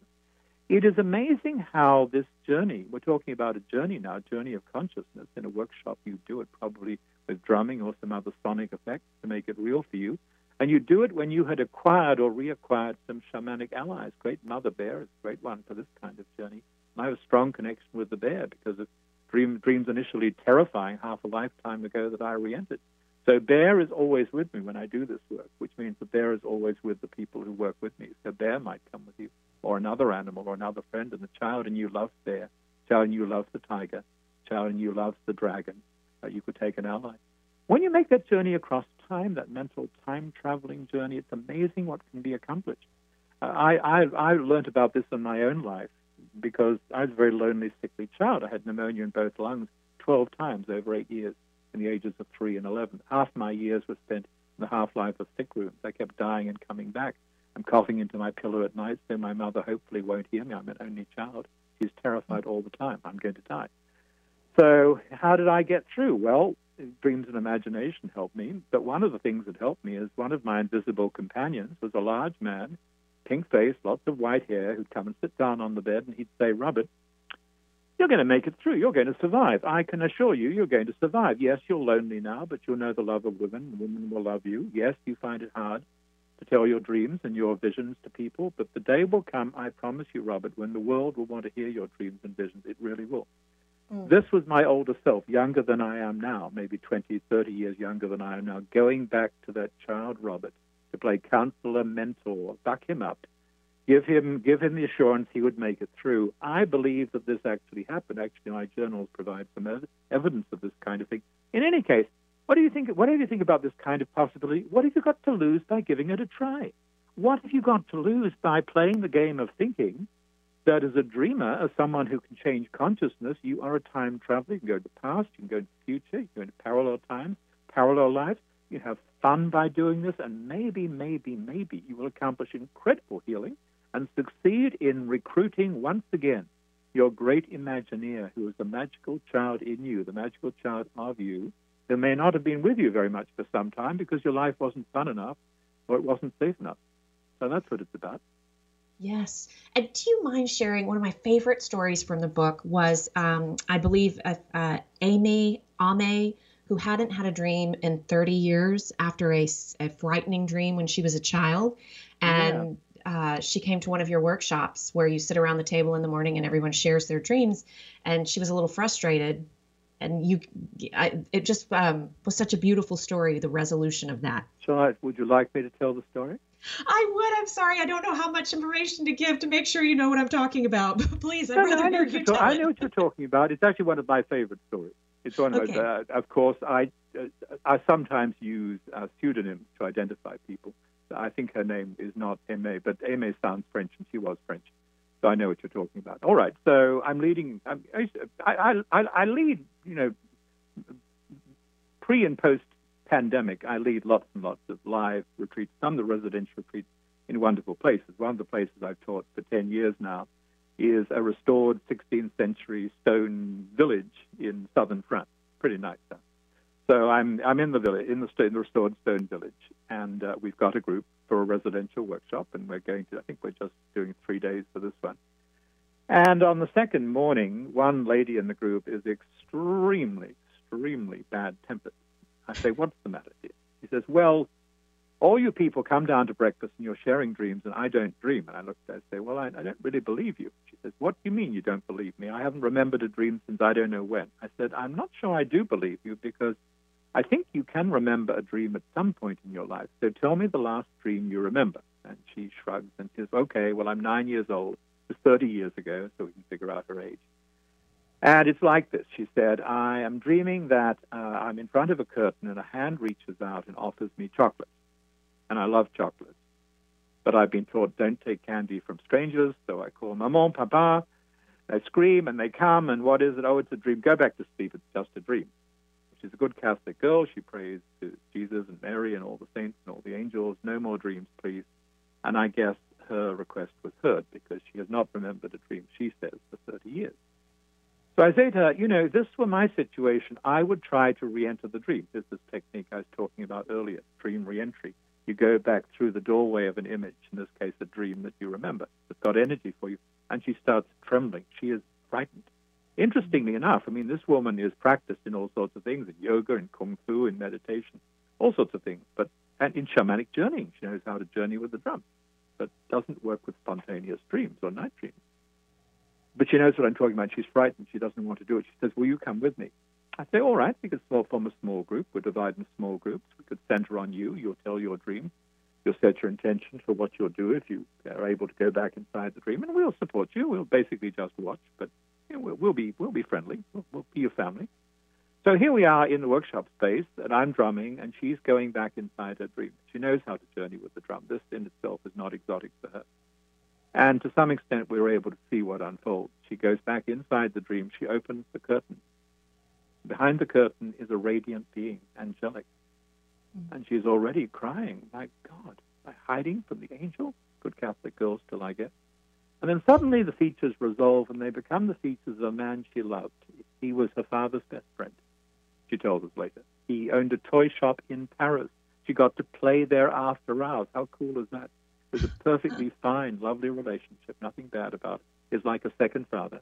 It is amazing how this journey, we're talking about a journey now, a journey of consciousness. In a workshop, you do it probably with drumming or some other sonic effects to make it real for you. And you do it when you had acquired or reacquired some shamanic allies. Great Mother Bear is a great one for this kind of journey. And I have a strong connection with the bear because of dream, dreams initially terrifying half a lifetime ago that I re-entered. So Bear is always with me when I do this work, which means that Bear is always with the people who work with me. So Bear might come with you, or another animal, or another friend, and the child in you loves Bear, child you loves the tiger, child you loves the dragon. Uh, you could take an ally. When you make that journey across time, that mental time traveling journey, it's amazing what can be accomplished. Uh, I, I, I learned about this in my own life because I was a very lonely, sickly child. I had pneumonia in both lungs 12 times over eight years in the ages of 3 and 11. Half my years were spent in the half life of sick rooms. I kept dying and coming back. I'm coughing into my pillow at night, so my mother hopefully won't hear me. I'm an only child. She's terrified all the time. I'm going to die. So, how did I get through? Well, dreams and imagination helped me. But one of the things that helped me is one of my invisible companions was a large man, pink face, lots of white hair, who'd come and sit down on the bed and he'd say, Robert, you're going to make it through. You're going to survive. I can assure you, you're going to survive. Yes, you're lonely now, but you'll know the love of women. Women will love you. Yes, you find it hard to tell your dreams and your visions to people, but the day will come, I promise you, Robert, when the world will want to hear your dreams and visions. It really will. Mm. This was my older self, younger than I am now, maybe 20, 30 years younger than I am now, going back to that child Robert to play counselor, mentor, back him up, give him give him the assurance he would make it through. I believe that this actually happened. Actually, my journals provide some ev- evidence of this kind of thing. In any case, what do you think? What do you think about this kind of possibility? What have you got to lose by giving it a try? What have you got to lose by playing the game of thinking that as a dreamer, as someone who can change consciousness, you are a time traveler. You can go to the past, you can go to the future, you can go into parallel times, parallel lives. You have fun by doing this, and maybe, maybe, maybe you will accomplish incredible healing and succeed in recruiting once again your great Imagineer, who is the magical child in you, the magical child of you, who may not have been with you very much for some time because your life wasn't fun enough or it wasn't safe enough. So that's what it's about. Yes. And do you mind sharing one of my favorite stories from the book was, um, I believe, uh, uh, Amy Ame, who hadn't had a dream in 30 years after a, a frightening dream when she was a child. And yeah. Uh, she came to one of your workshops where you sit around the table in the morning and everyone shares their dreams. And she was a little frustrated. And you, I, it just um, was such a beautiful story, the resolution of that. So, would you like me to tell the story? I would. I'm sorry. I don't know how much information to give to make sure you know what I'm talking about. But please, I'd no, rather no, I, know you ta- I know what you're talking about. It's actually one of my favorite stories. It's one okay. of, uh, of course, I, uh, I sometimes use uh, pseudonyms to identify people. I think her name is not Aimee, but Aimee sounds French, and she was French. So I know what you're talking about. All right. So I'm leading. I'm, I, I, I lead. You know, pre and post pandemic, I lead lots and lots of live retreats, some of the residential retreats in wonderful places. One of the places I've taught for 10 years now is a restored 16th century stone village in southern France. Pretty nice stuff. So I'm, I'm in the village, in the, in the restored stone village, and uh, we've got a group for a residential workshop, and we're going to, I think we're just doing three days for this one. And on the second morning, one lady in the group is extremely, extremely bad tempered. I say, What's the matter, dear? He says, Well, all you people come down to breakfast and you're sharing dreams, and I don't dream. And I look at her and say, Well, I, I don't really believe you. She says, What do you mean you don't believe me? I haven't remembered a dream since I don't know when. I said, I'm not sure I do believe you because I think you can remember a dream at some point in your life. So tell me the last dream you remember. And she shrugs and says, Okay, well, I'm nine years old. It was 30 years ago, so we can figure out her age. And it's like this. She said, I am dreaming that uh, I'm in front of a curtain and a hand reaches out and offers me chocolate. And I love chocolate. But I've been taught don't take candy from strangers, so I call Maman, Papa. They scream and they come, and what is it? Oh, it's a dream. Go back to sleep. It's just a dream. She's a good Catholic girl. She prays to Jesus and Mary and all the saints and all the angels. No more dreams, please. And I guess her request was heard because she has not remembered a dream, she says, for 30 years. So I say to her, you know, if this were my situation, I would try to re-enter the dream. This is technique I was talking about earlier, dream re-entry. You go back through the doorway of an image, in this case, a dream that you remember. It's got energy for you. And she starts trembling. She is frightened. Interestingly enough, I mean, this woman is practiced in all sorts of things, in yoga, in kung fu, in meditation, all sorts of things. But and in shamanic journeying, she knows how to journey with the drum, but doesn't work with spontaneous dreams or night dreams. But she knows what I'm talking about. She's frightened. She doesn't want to do it. She says, Will you come with me? I say, all right, we could form a small group. We'll divide in small groups. We could center on you. You'll tell your dream. You'll set your intention for what you'll do if you are able to go back inside the dream, and we'll support you. We'll basically just watch, but we'll, be we'll be friendly. We'll, we'll be your family. So here we are in the workshop space, and I'm drumming, and she's going back inside her dream. She knows how to journey with the drum. This in itself is not exotic for her. And to some extent, we were able to see what unfolds. She goes back inside the dream. She opens the curtain. Behind the curtain is a radiant being, angelic. Mm-hmm. And she's already crying, My God, am I hiding from the angel? Good Catholic girls till I get. And then suddenly the features resolve and they become the features of a man she loved. He was her father's best friend she told us later. He owned a toy shop in Paris. She got to play there after hours. How cool is that? It was a perfectly fine, lovely relationship, nothing bad about it. Is like a second father.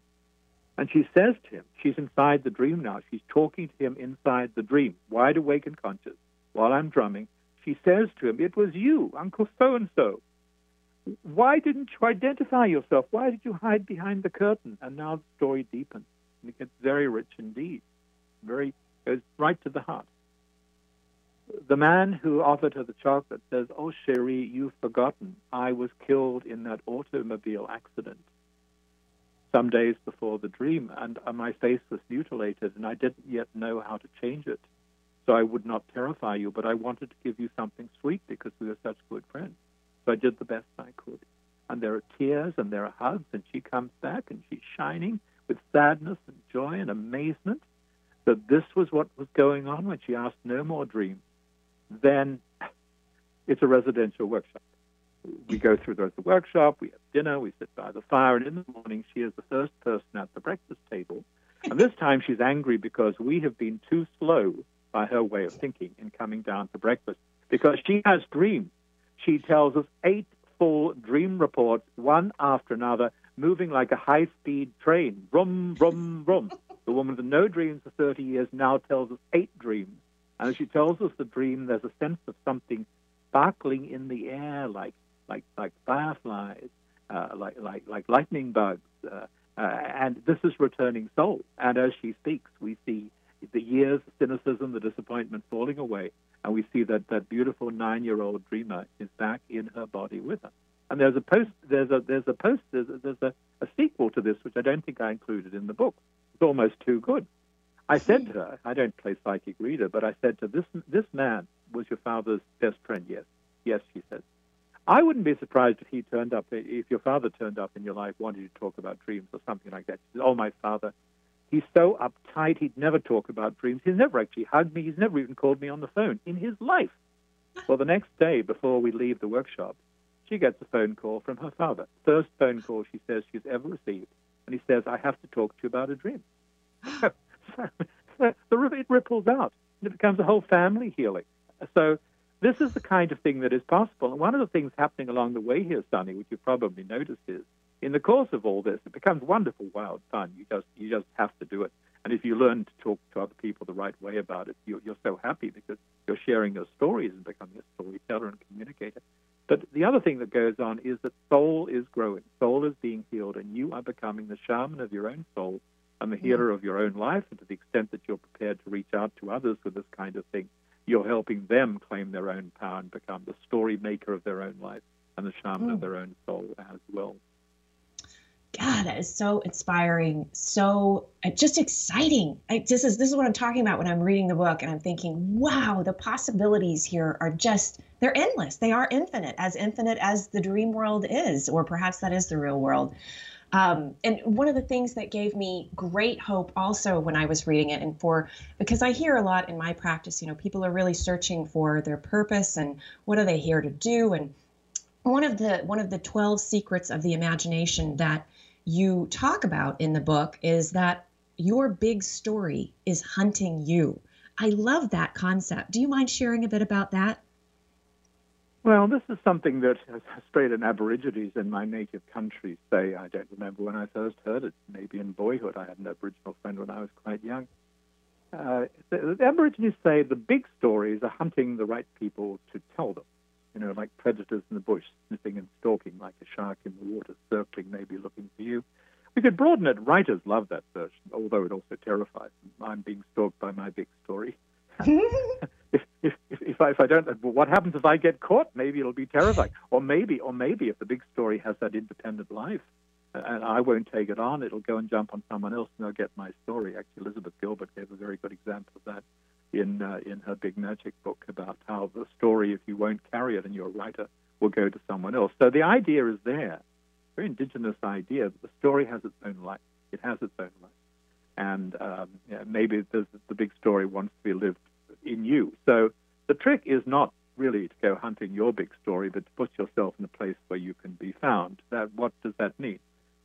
And she says to him, she's inside the dream now. She's talking to him inside the dream, wide awake and conscious, while I'm drumming. She says to him, It was you, Uncle so and so. Why didn't you identify yourself? Why did you hide behind the curtain? And now the story deepens. And it gets very rich indeed, very goes right to the heart. The man who offered her the chocolate says, Oh, Cherie, you've forgotten. I was killed in that automobile accident some days before the dream, and uh, my face was mutilated, and I didn't yet know how to change it. So I would not terrify you, but I wanted to give you something sweet because we were such good friends. So I did the best I could. And there are tears and there are hugs, and she comes back and she's shining with sadness and joy and amazement that this was what was going on when she asked no more dreams, then it's a residential workshop. We go through the workshop, we have dinner, we sit by the fire, and in the morning she is the first person at the breakfast table. And this time she's angry because we have been too slow by her way of thinking in coming down to breakfast because she has dreams. She tells us eight full dream reports, one after another, moving like a high speed train. Rum, rum, rum. The woman with no dreams for 30 years now tells us eight dreams. And as she tells us the dream, there's a sense of something sparkling in the air, like like like fireflies, uh, like like like lightning bugs. Uh, uh, and this is returning soul. And as she speaks, we see the years, the cynicism, the disappointment falling away, and we see that that beautiful nine-year-old dreamer is back in her body with her. And there's a post, there's a there's a post, there's a, there's a, a sequel to this, which I don't think I included in the book. It's almost too good. I said hmm. to her, I don't play psychic reader, but I said to this this man was your father's best friend. Yes, yes, she said. I wouldn't be surprised if he turned up, if your father turned up in your life, wanted to talk about dreams or something like that. Said, oh, my father, he's so uptight, he'd never talk about dreams. He's never actually hugged me. He's never even called me on the phone in his life. Well, the next day, before we leave the workshop, she gets a phone call from her father. First phone call she says she's ever received. And he says, I have to talk to you about a dream. so, so, it ripples out. And it becomes a whole family healing. So this is the kind of thing that is possible. And one of the things happening along the way here, Sunny, which you've probably noticed is, in the course of all this, it becomes wonderful, wild fun. You just you just have to do it. And if you learn to talk to other people the right way about it, you're, you're so happy because you're sharing your stories and becoming a storyteller and communicator. But the other thing that goes on is that soul is growing, soul is being healed, and you are becoming the shaman of your own soul and the mm. healer of your own life. And to the extent that you're prepared to reach out to others with this kind of thing, you're helping them claim their own power and become the story maker of their own life and the shaman of mm. their own soul as well. God, that is so inspiring, so uh, just exciting. I, this is this is what I'm talking about when I'm reading the book, and I'm thinking, wow, the possibilities here are just they're endless. They are infinite, as infinite as the dream world is, or perhaps that is the real world. Um, and one of the things that gave me great hope also when I was reading it, and for because I hear a lot in my practice, you know, people are really searching for their purpose and what are they here to do, and one of the one of the 12 secrets of the imagination that you talk about in the book is that your big story is hunting you. I love that concept. Do you mind sharing a bit about that? Well, this is something that Australian Aborigines in my native country say. I don't remember when I first heard it. Maybe in boyhood. I had an Aboriginal friend when I was quite young. Uh, the, the Aborigines say the big stories are hunting the right people to tell them you know, like predators in the bush, sniffing and stalking like a shark in the water, circling, maybe looking for you. We could broaden it. Writers love that version, although it also terrifies them. I'm being stalked by my big story. if, if, if, I, if I don't, what happens if I get caught? Maybe it'll be terrifying. Or maybe, or maybe if the big story has that independent life, uh, and I won't take it on, it'll go and jump on someone else, and they'll get my story. Actually, Elizabeth Gilbert gave a very good example of that in uh, in her Big Magic book about how the story, if you won't carry it and you're a writer, will go to someone else. So the idea is there, very indigenous idea that the story has its own life. It has its own life, and um, yeah, maybe the big story wants to be lived in you. So the trick is not really to go hunting your big story, but to put yourself in a place where you can be found. That what does that mean?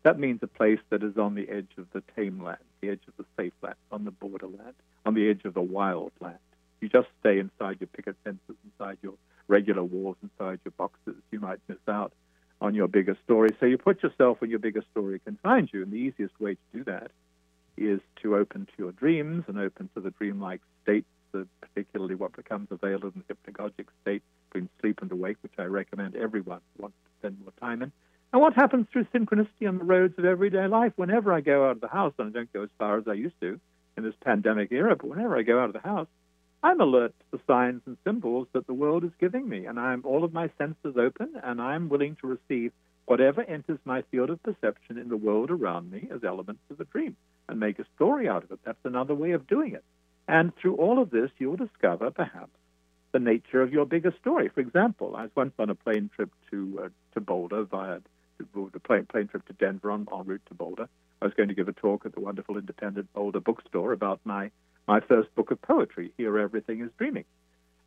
That means a place that is on the edge of the tame land, the edge of the safe land, on the borderland, on the edge of the wild land. You just stay inside your picket fences, inside your regular walls, inside your boxes. You might miss out on your bigger story. So you put yourself where your bigger story can find you. And the easiest way to do that is to open to your dreams and open to the dreamlike states, particularly what becomes available in the hypnagogic state between sleep and awake, which I recommend everyone wants to spend more time in. And what happens through synchronicity on the roads of everyday life? Whenever I go out of the house, and I don't go as far as I used to in this pandemic era, but whenever I go out of the house, I'm alert to the signs and symbols that the world is giving me, and I'm all of my senses open, and I'm willing to receive whatever enters my field of perception in the world around me as elements of a dream and make a story out of it. That's another way of doing it. And through all of this, you'll discover perhaps the nature of your bigger story. For example, I was once on a plane trip to uh, to Boulder via the plane, plane trip to Denver on, en route to Boulder. I was going to give a talk at the wonderful independent Boulder bookstore about my, my first book of poetry, Here Everything is Dreaming.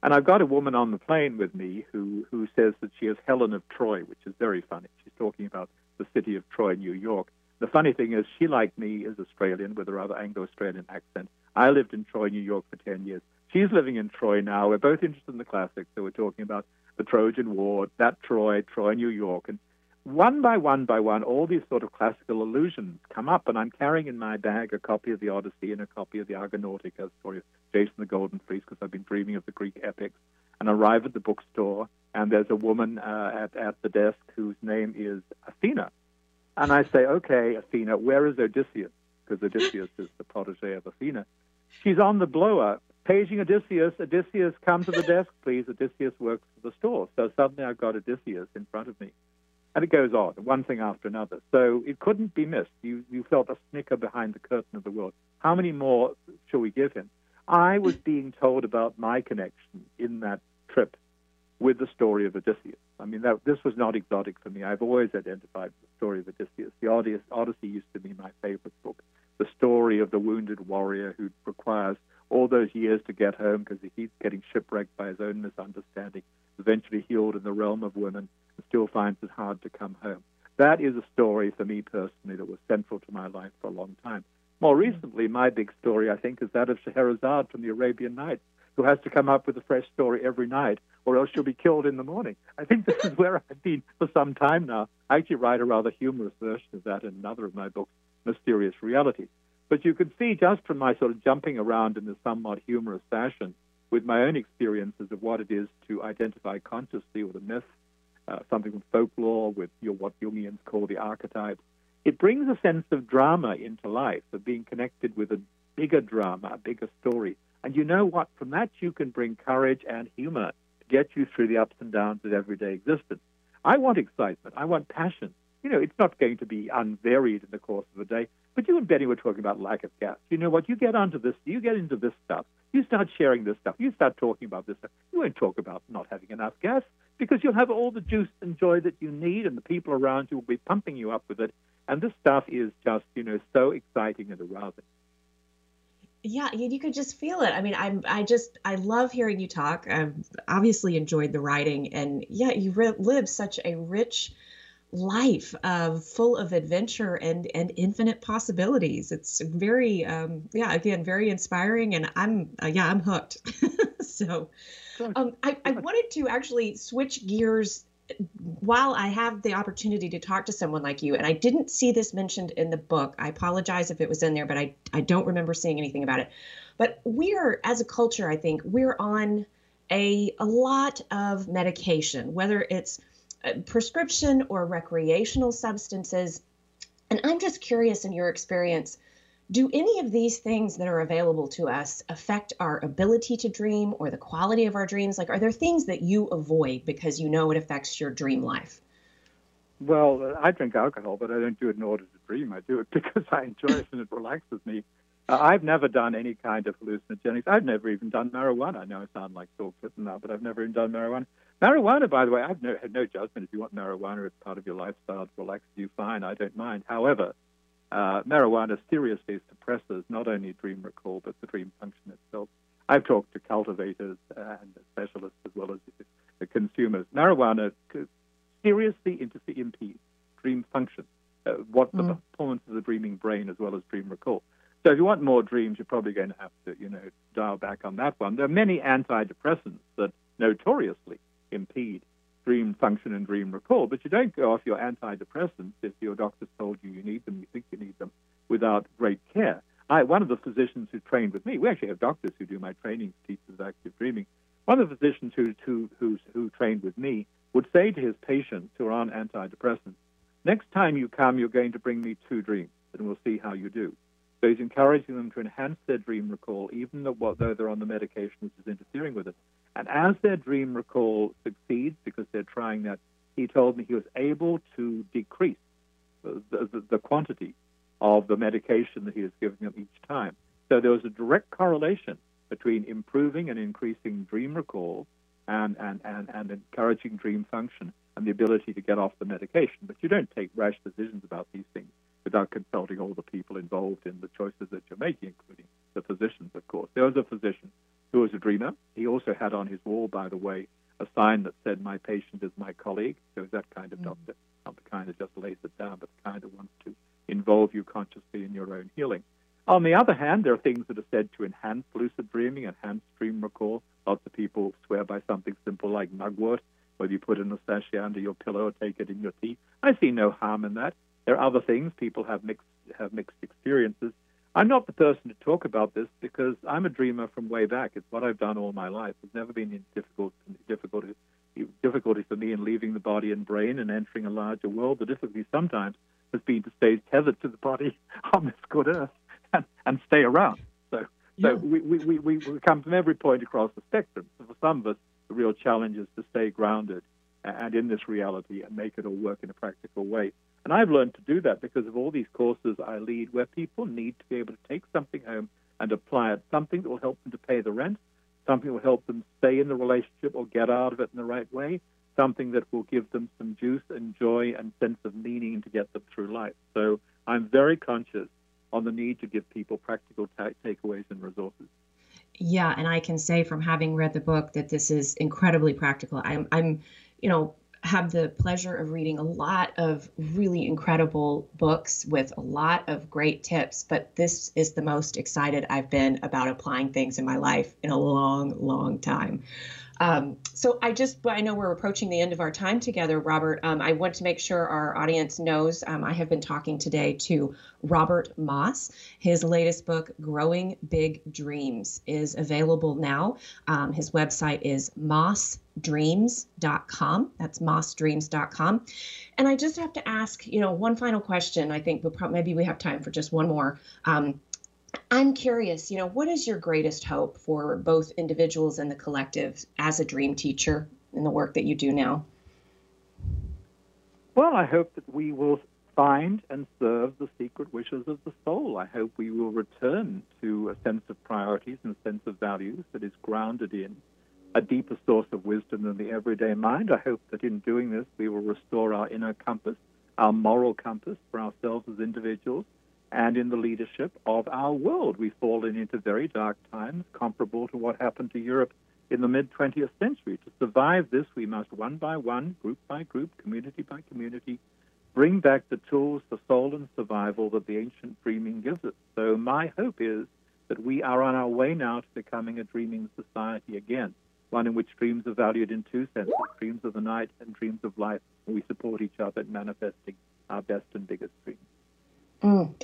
And I've got a woman on the plane with me who, who says that she is Helen of Troy, which is very funny. She's talking about the city of Troy, New York. The funny thing is, she, like me, is Australian with a rather Anglo Australian accent. I lived in Troy, New York for 10 years. She's living in Troy now. We're both interested in the classics, so we're talking about the Trojan War, that Troy, Troy, New York. And one by one by one, all these sort of classical allusions come up, and I'm carrying in my bag a copy of the Odyssey and a copy of the Argonautica story of Jason the Golden Fleece, because I've been dreaming of the Greek epics. And arrive at the bookstore, and there's a woman uh, at, at the desk whose name is Athena. And I say, okay, Athena, where is Odysseus? Because Odysseus is the protege of Athena. She's on the blower, paging Odysseus. Odysseus, come to the desk, please. Odysseus works for the store. So suddenly I've got Odysseus in front of me. And it goes on, one thing after another. So it couldn't be missed. You, you felt a snicker behind the curtain of the world. How many more shall we give him? I was being told about my connection in that trip with the story of Odysseus. I mean, that, this was not exotic for me. I've always identified the story of Odysseus. The Odyssey, Odyssey used to be my favorite book. The story of the wounded warrior who requires all those years to get home because he's getting shipwrecked by his own misunderstanding, eventually healed in the realm of women, and still finds it hard to come home. That is a story for me personally that was central to my life for a long time. More mm-hmm. recently, my big story, I think, is that of Scheherazade from the Arabian Nights, who has to come up with a fresh story every night, or else she'll be killed in the morning. I think this is where I've been for some time now. I actually write a rather humorous version of that in another of my books, Mysterious Reality. But you can see just from my sort of jumping around in a somewhat humorous fashion with my own experiences of what it is to identify consciously with a myth uh, something from folklore, with your, what Jungians call the archetypes. It brings a sense of drama into life, of being connected with a bigger drama, a bigger story. And you know what? From that, you can bring courage and humor to get you through the ups and downs of everyday existence. I want excitement. I want passion. You know, it's not going to be unvaried in the course of a day. But you and Benny were talking about lack of gas. You know what? You get onto this, you get into this stuff. You start sharing this stuff. You start talking about this stuff. You won't talk about not having enough gas because you'll have all the juice and joy that you need, and the people around you will be pumping you up with it. And this stuff is just, you know, so exciting and arousing. Yeah, you could just feel it. I mean, I'm, I just, I love hearing you talk. I've obviously enjoyed the writing, and yeah, you re- live such a rich life of full of adventure and and infinite possibilities. It's very, um, yeah, again, very inspiring, and I'm, uh, yeah, I'm hooked. so. Um, I, I wanted to actually switch gears while I have the opportunity to talk to someone like you, and I didn't see this mentioned in the book. I apologize if it was in there, but I, I don't remember seeing anything about it. But we're, as a culture, I think, we're on a, a lot of medication, whether it's uh, prescription or recreational substances. And I'm just curious in your experience, do any of these things that are available to us affect our ability to dream or the quality of our dreams? Like, are there things that you avoid because you know it affects your dream life? Well, I drink alcohol, but I don't do it in order to dream. I do it because I enjoy it and it relaxes me. Uh, I've never done any kind of hallucinogenics. I've never even done marijuana. I know I sound like Saul Clinton now, but I've never even done marijuana. Marijuana, by the way, I've no, no judgment. If you want marijuana as part of your lifestyle to relax you, fine. I don't mind. However, uh, marijuana seriously suppresses not only dream recall but the dream function itself. I've talked to cultivators and specialists as well as the consumers. Marijuana seriously impedes dream function, uh, what the mm. performance of the dreaming brain as well as dream recall. So if you want more dreams, you're probably going to have to, you know, dial back on that one. There are many antidepressants that notoriously dream function and dream recall, but you don't go off your antidepressants if your doctor's told you you need them, you think you need them, without great care. I, one of the physicians who trained with me, we actually have doctors who do my training, teachers of active dreaming. One of the physicians who, who, who, who trained with me would say to his patients who are on antidepressants, next time you come, you're going to bring me two dreams, and we'll see how you do. So he's encouraging them to enhance their dream recall, even though, though they're on the medication which is interfering with it. And as their dream recall succeeds, because they're trying that, he told me he was able to decrease the, the, the quantity of the medication that he was giving them each time. So there was a direct correlation between improving and increasing dream recall and, and, and, and encouraging dream function and the ability to get off the medication. But you don't take rash decisions about these things without consulting all the people involved in the choices that you're making, including the physicians, of course. There was a physician who was a dreamer. He also had on his wall, by the way, a sign that said, My patient is my colleague. So he's that kind of mm. doctor, not the kind that just lays it down, but the kind that wants to involve you consciously in your own healing. On the other hand, there are things that are said to enhance lucid dreaming, enhance dream recall. Lots of people swear by something simple like mugwort, whether you put in a sachet under your pillow or take it in your tea. I see no harm in that. There are other things. People have mixed have mixed experiences. I'm not the person to talk about this because I'm a dreamer from way back. It's what I've done all my life. There's never been any difficult, difficulty, difficulty for me in leaving the body and brain and entering a larger world. The difficulty sometimes has been to stay tethered to the body on this good earth and, and stay around. So, yeah. we, we, we, we come from every point across the spectrum. So for some of us, the real challenge is to stay grounded and in this reality and make it all work in a practical way. And I've learned to do that because of all these courses I lead where people need to be able to take something home and apply it, something that will help them to pay the rent, something that will help them stay in the relationship or get out of it in the right way, something that will give them some juice and joy and sense of meaning to get them through life. So I'm very conscious on the need to give people practical ta- takeaways and resources. Yeah, and I can say from having read the book that this is incredibly practical. I'm, I'm, you know, have the pleasure of reading a lot of really incredible books with a lot of great tips, but this is the most excited I've been about applying things in my life in a long, long time. Um, so I just, I know we're approaching the end of our time together, Robert. Um, I want to make sure our audience knows um, I have been talking today to Robert Moss. His latest book, Growing Big Dreams, is available now. Um, his website is mossdreams.com. That's mossdreams.com. And I just have to ask, you know, one final question. I think we'll probably, maybe we have time for just one more. Um, I'm curious, you know, what is your greatest hope for both individuals and the collective as a dream teacher in the work that you do now? Well, I hope that we will find and serve the secret wishes of the soul. I hope we will return to a sense of priorities and a sense of values that is grounded in a deeper source of wisdom than the everyday mind. I hope that in doing this, we will restore our inner compass, our moral compass for ourselves as individuals, and in the leadership of our world. We've fallen into very dark times, comparable to what happened to Europe in the mid 20th century. To survive this, we must one by one, group by group, community by community, bring back the tools for soul and survival that the ancient dreaming gives us. So, my hope is that we are on our way now to becoming a dreaming society again, one in which dreams are valued in two senses dreams of the night and dreams of life. We support each other in manifesting our best and biggest dreams. Mm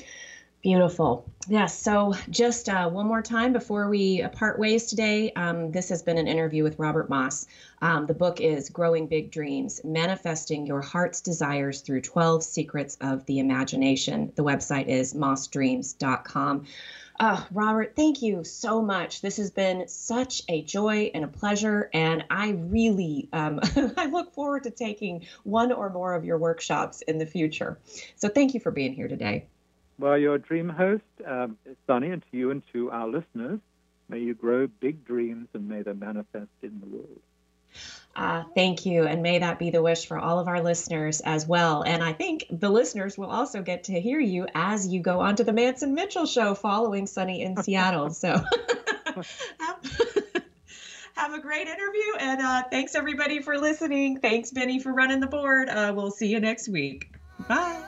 Beautiful. Yes. So, just uh, one more time before we part ways today, um, this has been an interview with Robert Moss. Um, the book is Growing Big Dreams Manifesting Your Heart's Desires Through 12 Secrets of the Imagination. The website is mossdreams.com. Uh, Robert, thank you so much. This has been such a joy and a pleasure, and I really um, I look forward to taking one or more of your workshops in the future. So thank you for being here today. Well, your dream host, um, Sunny, and to you and to our listeners, may you grow big dreams and may they manifest in the world. Uh, thank you. And may that be the wish for all of our listeners as well. And I think the listeners will also get to hear you as you go on to the Manson Mitchell show following Sunny in Seattle. So have, have, a great interview. And uh, thanks, everybody, for listening. Thanks, Benny, for running the board. Uh, we'll see you next week. Bye.